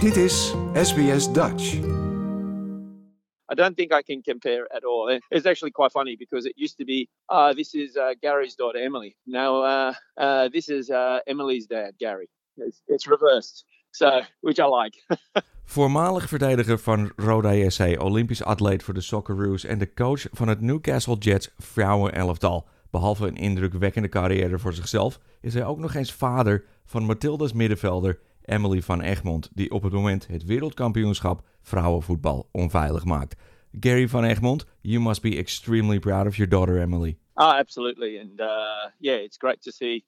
Dit is SBS Dutch. I don't think I can compare at all. It's actually quite funny because it used to be, uh, this is uh, Gary's daughter, Emily. Now, uh, uh, this is uh, Emily's dad, Gary. It's, it's reversed. So, which I like. Voormalig verdediger van Roda JC, Olympisch atleet voor de Socceroos en de coach van het Newcastle Jets vrouwenelftal. Behalve een indrukwekkende carrière voor zichzelf, is hij ook nog eens vader van Mathilda's middenvelder Emily van Egmond, die op het moment het wereldkampioenschap vrouwenvoetbal onveilig maakt. Gary van Egmond, you must be extremely proud of your daughter Emily. Oh, absolutely. And uh, yeah, it's great to see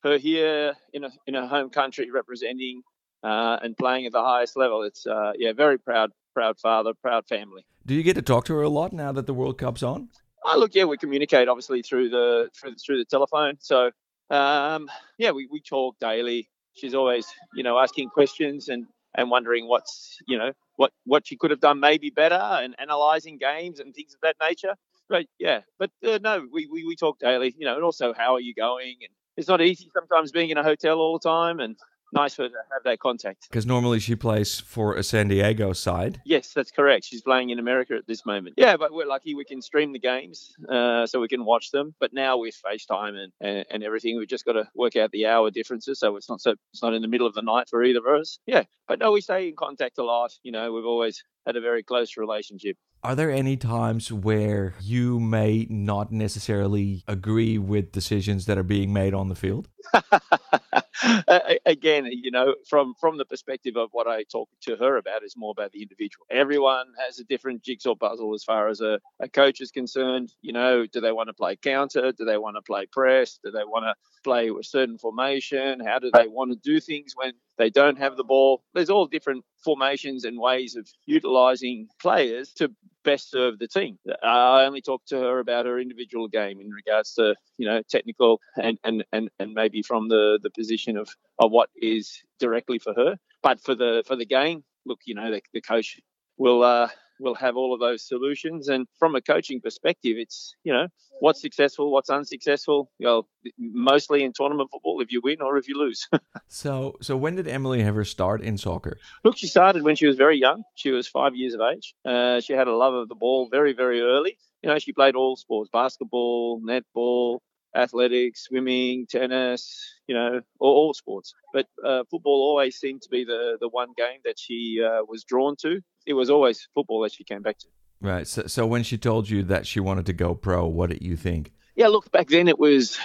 her here in a, in a home country representing uh, and playing at the highest level. It's, uh, yeah, very proud, proud father, proud family. Do you get to talk to her a lot now that the World Cup's on? Oh, look, yeah, we communicate obviously through the through the, through the telephone. So, um, yeah, we, we talk daily. She's always, you know, asking questions and and wondering what's, you know, what what she could have done maybe better and analysing games and things of that nature. But yeah, but uh, no, we, we we talk daily, you know, and also how are you going? And it's not easy sometimes being in a hotel all the time, and nice for her to have that contact. Because normally she plays for a San Diego side. Yes, that's correct. She's playing in America at this moment. Yeah, but we're lucky we can stream the games uh, so we can watch them. But now with FaceTime and, and, and everything, we've just got to work out the hour differences so it's not so it's not in the middle of the night for either of us. Yeah, but no, we stay in contact a lot. You know, we've always had a very close relationship. Are there any times where you may not necessarily agree with decisions that are being made on the field? Again, you know, from from the perspective of what I talk to her about is more about the individual. Everyone has a different jigsaw puzzle as far as a, a coach is concerned. You know, do they want to play counter? Do they want to play press? Do they want to play a certain formation? How do they want to do things when they don't have the ball? There's all different formations and ways of utilizing players to best serve the team. I only talk to her about her individual game in regards to you know technical and and and, and maybe from the the position of of what is directly for her. But for the for the game, look, you know the, the coach will uh, will have all of those solutions. And from a coaching perspective, it's you know what's successful, what's unsuccessful. Well, mostly in tournament football, if you win or if you lose. So, so when did Emily have her start in soccer? Look, she started when she was very young. She was five years of age. Uh, she had a love of the ball very, very early. You know, she played all sports: basketball, netball, athletics, swimming, tennis. You know, all, all sports. But uh, football always seemed to be the the one game that she uh, was drawn to. It was always football that she came back to. Right. So, so when she told you that she wanted to go pro, what did you think? Yeah, look, back then it was,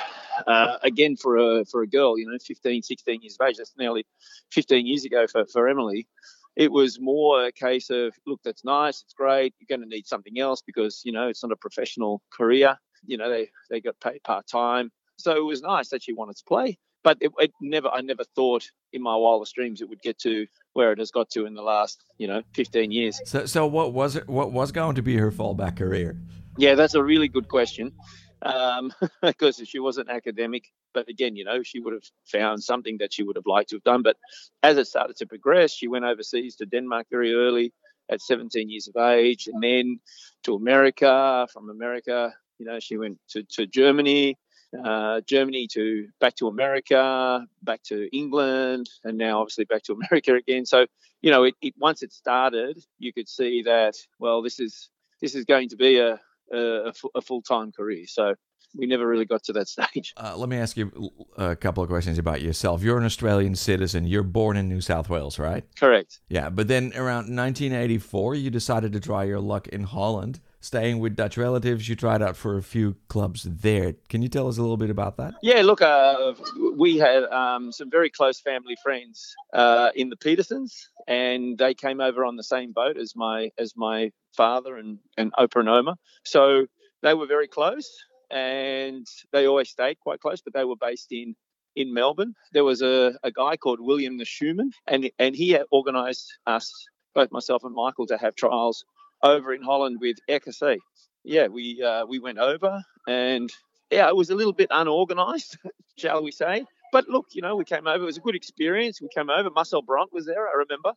uh, again, for a for a girl, you know, 15, 16 years of age, that's nearly 15 years ago for, for Emily. It was more a case of, look, that's nice, it's great, you're going to need something else because, you know, it's not a professional career. You know, they, they got paid part time. So it was nice that she wanted to play. But it, it never, I never thought in my wildest dreams it would get to where it has got to in the last, you know, 15 years. So, so what was it? What was going to be her fallback career? Yeah, that's a really good question. Um, because she wasn't academic, but again, you know, she would have found something that she would have liked to have done. But as it started to progress, she went overseas to Denmark very early at 17 years of age, and then to America. From America, you know, she went to, to Germany, uh, Germany to back to America, back to England, and now obviously back to America again. So, you know, it, it once it started, you could see that well, this is this is going to be a a, a full time career. So we never really got to that stage. Uh, let me ask you a couple of questions about yourself. You're an Australian citizen. You're born in New South Wales, right? Correct. Yeah, but then around 1984, you decided to try your luck in Holland. Staying with Dutch relatives, you tried out for a few clubs there. Can you tell us a little bit about that? Yeah, look, uh, we had um, some very close family friends uh, in the Petersons, and they came over on the same boat as my as my father and and Opa and Oma. So they were very close, and they always stayed quite close. But they were based in in Melbourne. There was a, a guy called William the Schumann, and and he organised us, both myself and Michael, to have trials over in Holland with RKC. Yeah, we uh, we went over, and yeah, it was a little bit unorganised, shall we say. But look, you know, we came over. It was a good experience. We came over. Marcel Brands was there. I remember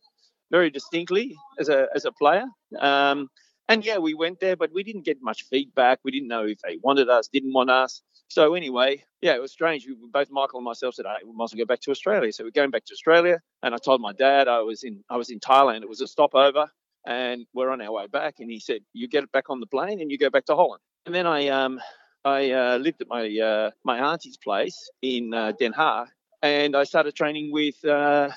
very distinctly as a as a player. Um, And yeah, we went there, but we didn't get much feedback. We didn't know if they wanted us, didn't want us. So anyway, yeah, it was strange. We, both Michael and myself said, "Hey, we must go back to Australia." So we're going back to Australia, and I told my dad I was in I was in Thailand. It was a stopover, and we're on our way back. And he said, "You get it back on the plane and you go back to Holland." And then I um I uh, lived at my uh, my auntie's place in uh, Den Haag, and I started training with uh,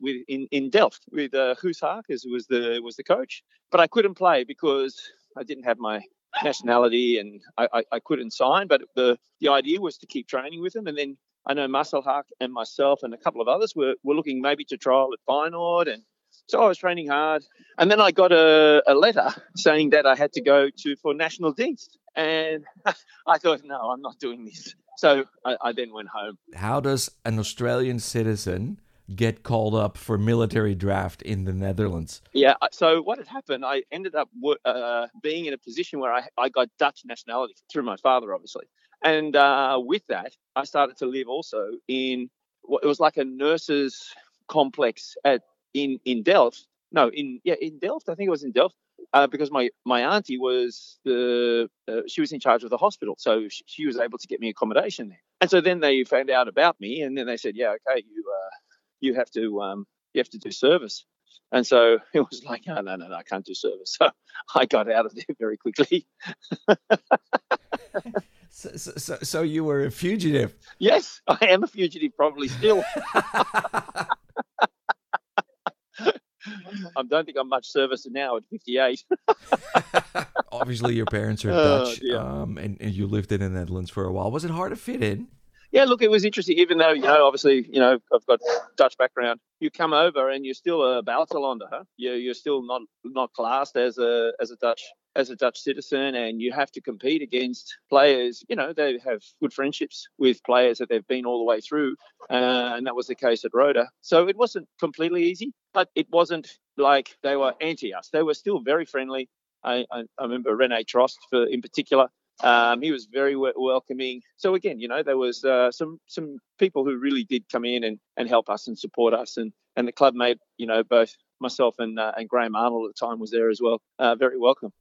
with in, in Delft with uh, Guus Haakes, who was the was the coach. But I couldn't play because I didn't have my nationality and I, I, I, couldn't sign. But the the idea was to keep training with him, and then I know Marcel Haak and myself and a couple of others were, were looking maybe to trial at Feyenoord and so I was training hard. And then I got a, a letter saying that I had to go to for national dienst. And I thought, no, I'm not doing this. So I, I then went home. How does an Australian citizen get called up for military draft in the Netherlands? Yeah, so what had happened, I ended up uh, being in a position where I, I got Dutch nationality through my father, obviously. And uh, with that, I started to live also in what it was like a nurses complex at in in Delft. No, in yeah, in Delft. I think it was in Delft. Uh, because my my auntie was the uh, she was in charge of the hospital, so she, she, was able to get me accommodation there. And so then they found out about me, and then they said, "Yeah, okay, you uh, you have to um, you have to do service." And so it was like, "Oh no, no, no, I can't do service." So I got out of there very quickly. so, so, so you were a fugitive? Yes, I am a fugitive, probably still. I don't think I'm much service now at 58. Obviously, your parents are oh, Dutch, um, and, and you lived in the Netherlands for a while. Was it hard to fit in? Yeah, look, it was interesting. Even though you know, obviously, you know, I've got Dutch background. You come over and you're still a buitenlander, huh? You're, you're still not not classed as a as a Dutch as a Dutch citizen, and you have to compete against players. You know, they have good friendships with players that they've been all the way through, uh, and that was the case at Roda. So it wasn't completely easy, but it wasn't like they were anti us. They were still very friendly. I, I, I remember Rene Trost, for in particular. Um, he was very w- welcoming. So again, you know, there was uh, some some people who really did come in and, and help us and support us, and and the club made you know both myself and uh, and Graham Arnold at the time was there as well. Uh, very welcome.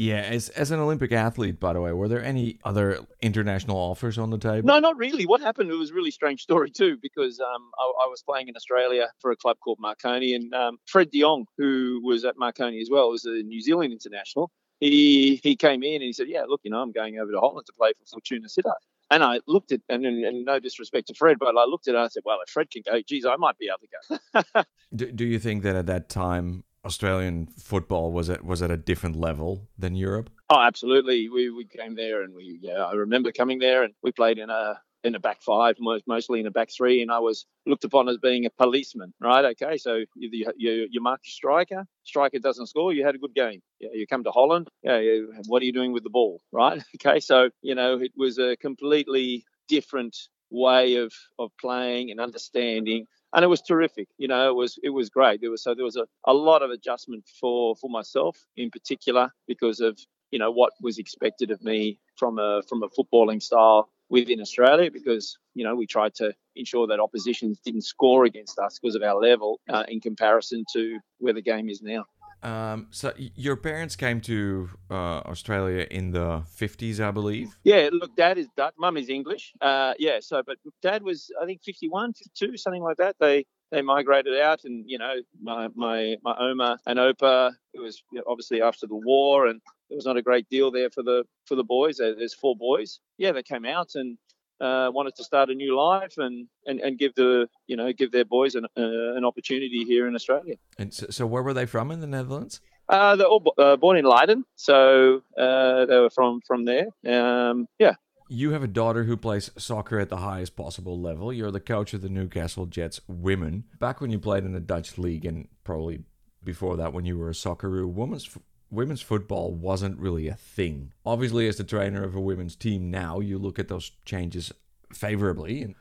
Yeah, as as an Olympic athlete, by the way, were there any other international offers on the table? No, not really. What happened? It was a really strange story too, because um, I, I, was playing in Australia for a club called Marconi, and um, Fred De Jong, who was at Marconi as well, was a New Zealand international. He he came in and he said, "Yeah, look, you know, I'm going over to Holland to play for Fortuna Sittard." And I looked at, and, and, no disrespect to Fred, but I looked at it and I said, well, if Fred can go, geez, I might be able to go. do, do you think that at that time Australian football was at was at a different level than Europe? Oh, absolutely. We we came there and we yeah, I remember coming there and we played in a in a back five, mostly in a back three, and I was looked upon as being a policeman, right? Okay, so you, you, you mark your striker, striker doesn't score, you had a good game. Yeah, you come to Holland, yeah, you, what are you doing with the ball, right? Okay, so you know it was a completely different way of of playing and understanding and it was terrific. You know, it was it was great. There was so there was a, a lot of adjustment for for myself in particular because of you know what was expected of me from a from a footballing style within Australia because you know we tried to ensure that oppositions didn't score against us because of our level uh, in comparison to where the game is now. Um, so your parents came to uh, Australia in the 50s, I believe. Yeah, look, dad is Dutch, mum is English. Uh, yeah, so but dad was I think 51, 52, something like that. They they migrated out, and you know my my my Oma and Opa. It was obviously after the war, and it was not a great deal there for the for the boys. There's four boys. Yeah, they came out and uh, wanted to start a new life and, and, and give the you know give their boys an, uh, an opportunity here in Australia. And so, so, where were they from in the Netherlands? Uh, they're all uh, born in Leiden, so uh, they were from from there. Um, yeah. You have a daughter who plays soccer at the highest possible level. You're the coach of the Newcastle Jets women. Back when you played in the Dutch league, and probably before that when you were a Socceroo, women's women's football wasn't really a thing. Obviously, as the trainer of a women's team now, you look at those changes favorably.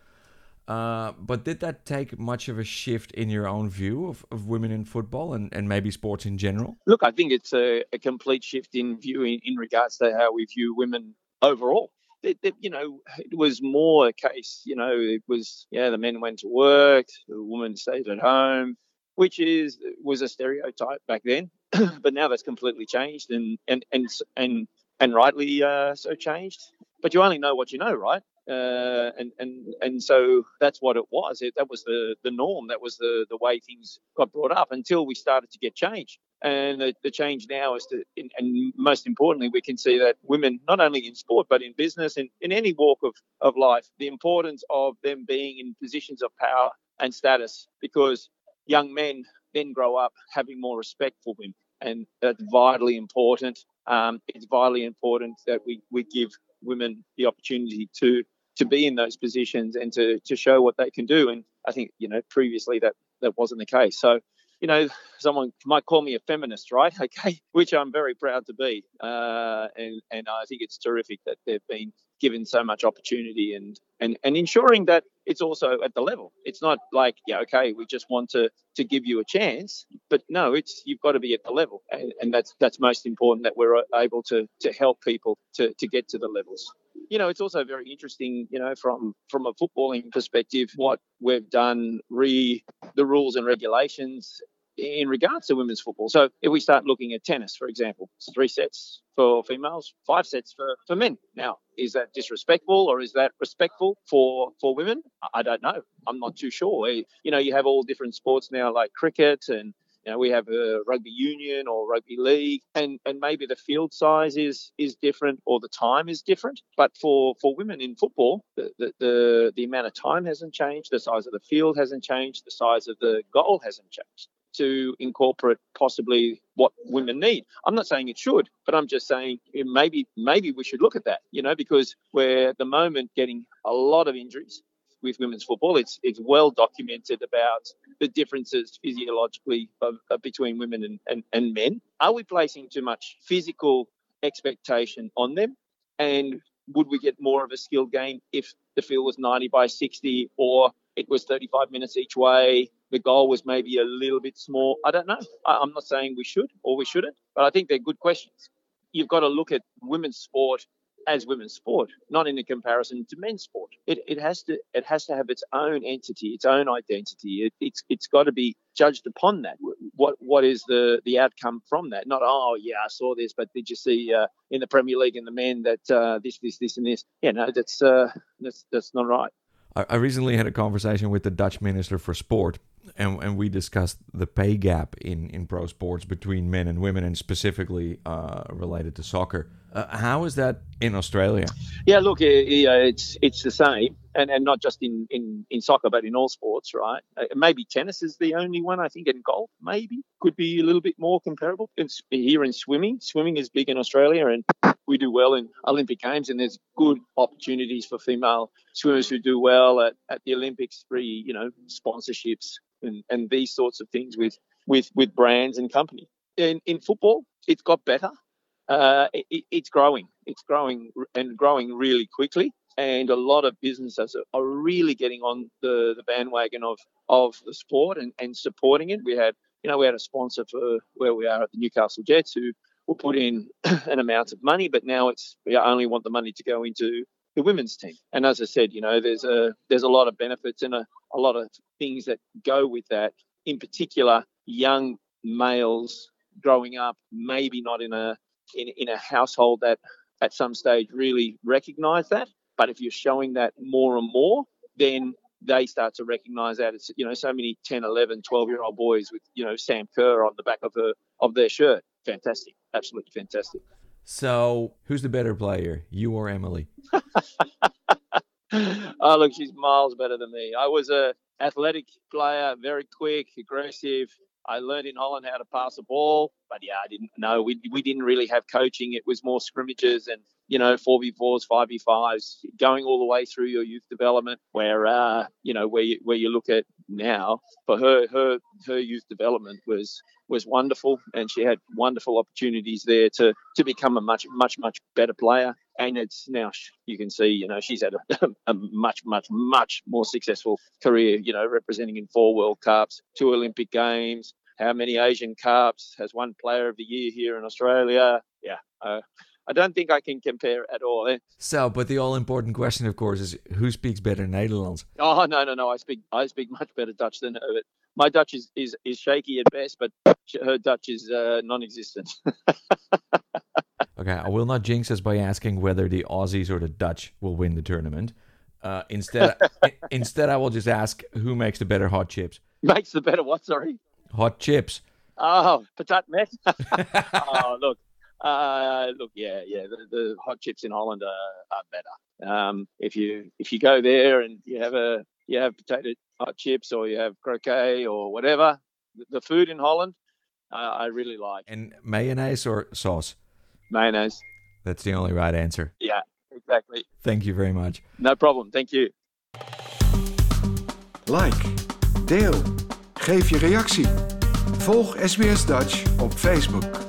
Uh, but did that take much of a shift in your own view of, of women in football and, and maybe sports in general? Look, I think it's a, a complete shift in view in, in, regards to how we view women overall. It, it, you know, it was more a case, you know, it was, yeah, the men went to work, the woman stayed at home which is was a stereotype back then. but now that's completely changed, and and and and and rightly uh, so changed. But you only know what you know, right? Uh, and and and so that's what it was. It, that was the the norm. That was the the way things got brought up until we started to get change. And the, the change now is to, in, and most importantly, we can see that women, not only in sport but in business and in any walk of of life, the importance of them being in positions of power and status, because young men then grow up having more respect for women, and that's vitally important. Um, it's vitally important that we we give women the opportunity to to be in those positions and to to show what they can do. And I think you know previously that that wasn't the case. So you know, someone might call me a feminist, right? Okay, which I'm very proud to be, uh, and and I think it's terrific that they've been given so much opportunity and and and ensuring that it's also at the level. It's not like yeah, okay, we just want to to give you a chance, but no, it's you've got to be at the level, and, and that's that's most important that we're uh, able to to help people to to get to the levels you know, it's also very interesting, you know, from from a footballing perspective, what we've done, re the rules and regulations in regards to women's football. So if we start looking at tennis, for example, it's three sets for females, five sets for, for men. Now, is that disrespectful or is that respectful for for women? I don't know. I'm not too sure. Eh, you know, you have all different sports now like cricket and you know, we have a rugby union or rugby league, and, and maybe the field size is is different or the time is different. But for, for women in football, the, the, the, the amount of time hasn't changed, the size of the field hasn't changed, the size of the goal hasn't changed to incorporate possibly what women need. I'm not saying it should, but I'm just saying maybe maybe we should look at that, you know, because we're at the moment getting a lot of injuries with women's football. It's it's well documented about the differences physiologically of, of between women and, and, and men. Are we placing too much physical expectation on them? And would we get more of a skill game if the field was 90 by 60 or it was 35 minutes each way? The goal was maybe a little bit small. I don't know. I, I'm not saying we should or we shouldn't, but I think they're good questions. You've got to look at women's sport as women's sport, not in a comparison to men's sport. It, it has to it has to have its own entity, its own identity. It, it's it's got to be judged upon that. What what is the the outcome from that? Not oh yeah I saw this, but did you see uh, in the Premier League and the men that uh, this this this and this? Yeah, no, that's uh, that's that's not right. I recently had a conversation with the Dutch Minister for Sport, and, and we discussed the pay gap in, in pro sports between men and women, and specifically uh, related to soccer. Uh, how is that in Australia? Yeah, look, it's it's the same, and, and not just in, in, in soccer, but in all sports, right? Uh, maybe tennis is the only one. I think in golf, maybe could be a little bit more comparable. It's here in swimming, swimming is big in Australia, and we do well in Olympic Games, and there's good opportunities for female swimmers who do well at, at the Olympics, free you know sponsorships and, and these sorts of things with with with brands and company. In in football, it's got better uh, it, it's growing. It's growing and growing really quickly. And a lot of businesses are really getting on the, the bandwagon of, of the sport and, and supporting it. We had, you know, we had a sponsor for where we are at the Newcastle Jets who will put in an amount of money, but now it's we only want the money to go into the women's team. And as I said, you know, there's a there's a lot of benefits and a, a lot of things that go with that. In particular, young males growing up, maybe not in a in, in a household that at some stage really recognize that. But if you're showing that more and more, then they start to recognize that it's you know so many 10 11 12 year old boys with you know sam kerr on the back of her of their shirt fantastic absolutely fantastic so who's the better player you or emily oh look she's miles better than me i was a athletic player very quick aggressive I learned in Holland how to pass a ball, but yeah, I didn't know. We, we didn't really have coaching. It was more scrimmages and, you know, 4v4s, 5v5s, going all the way through your youth development where, uh, you know, where you, where you look at now for her, her, her youth development was, was wonderful. And she had wonderful opportunities there to, to become a much, much, much better player and it's now you can see you know she's had a, a, much much much more successful career you know representing in four world cups two olympic games how many asian cups has one player of the year here in australia yeah uh, I don't think I can compare at all. Eh? So, but the all-important question, of course, is who speaks better Nederlands? Oh no, no, no! I speak, I speak much better Dutch than her. my Dutch is, is, is shaky at best, but her Dutch is uh, non-existent. okay, I will not jinx us by asking whether the Aussies or the Dutch will win the tournament. Uh, instead, instead, I will just ask who makes the better hot chips. Makes the better what? Sorry. Hot chips. Oh, patat met. oh, look, uh, look, yeah, yeah. The, the, hot chips in Holland are, are better. Um, if you if you go there and you have a you have potato hot chips or you have croquet or whatever, the, the food in Holland, uh, I really like. And mayonnaise or sauce? Mayonnaise. That's the only right answer. Yeah, exactly. Thank you very much. No problem. Thank you. Like, deel, geef je reactie. Volg SBS Dutch op Facebook.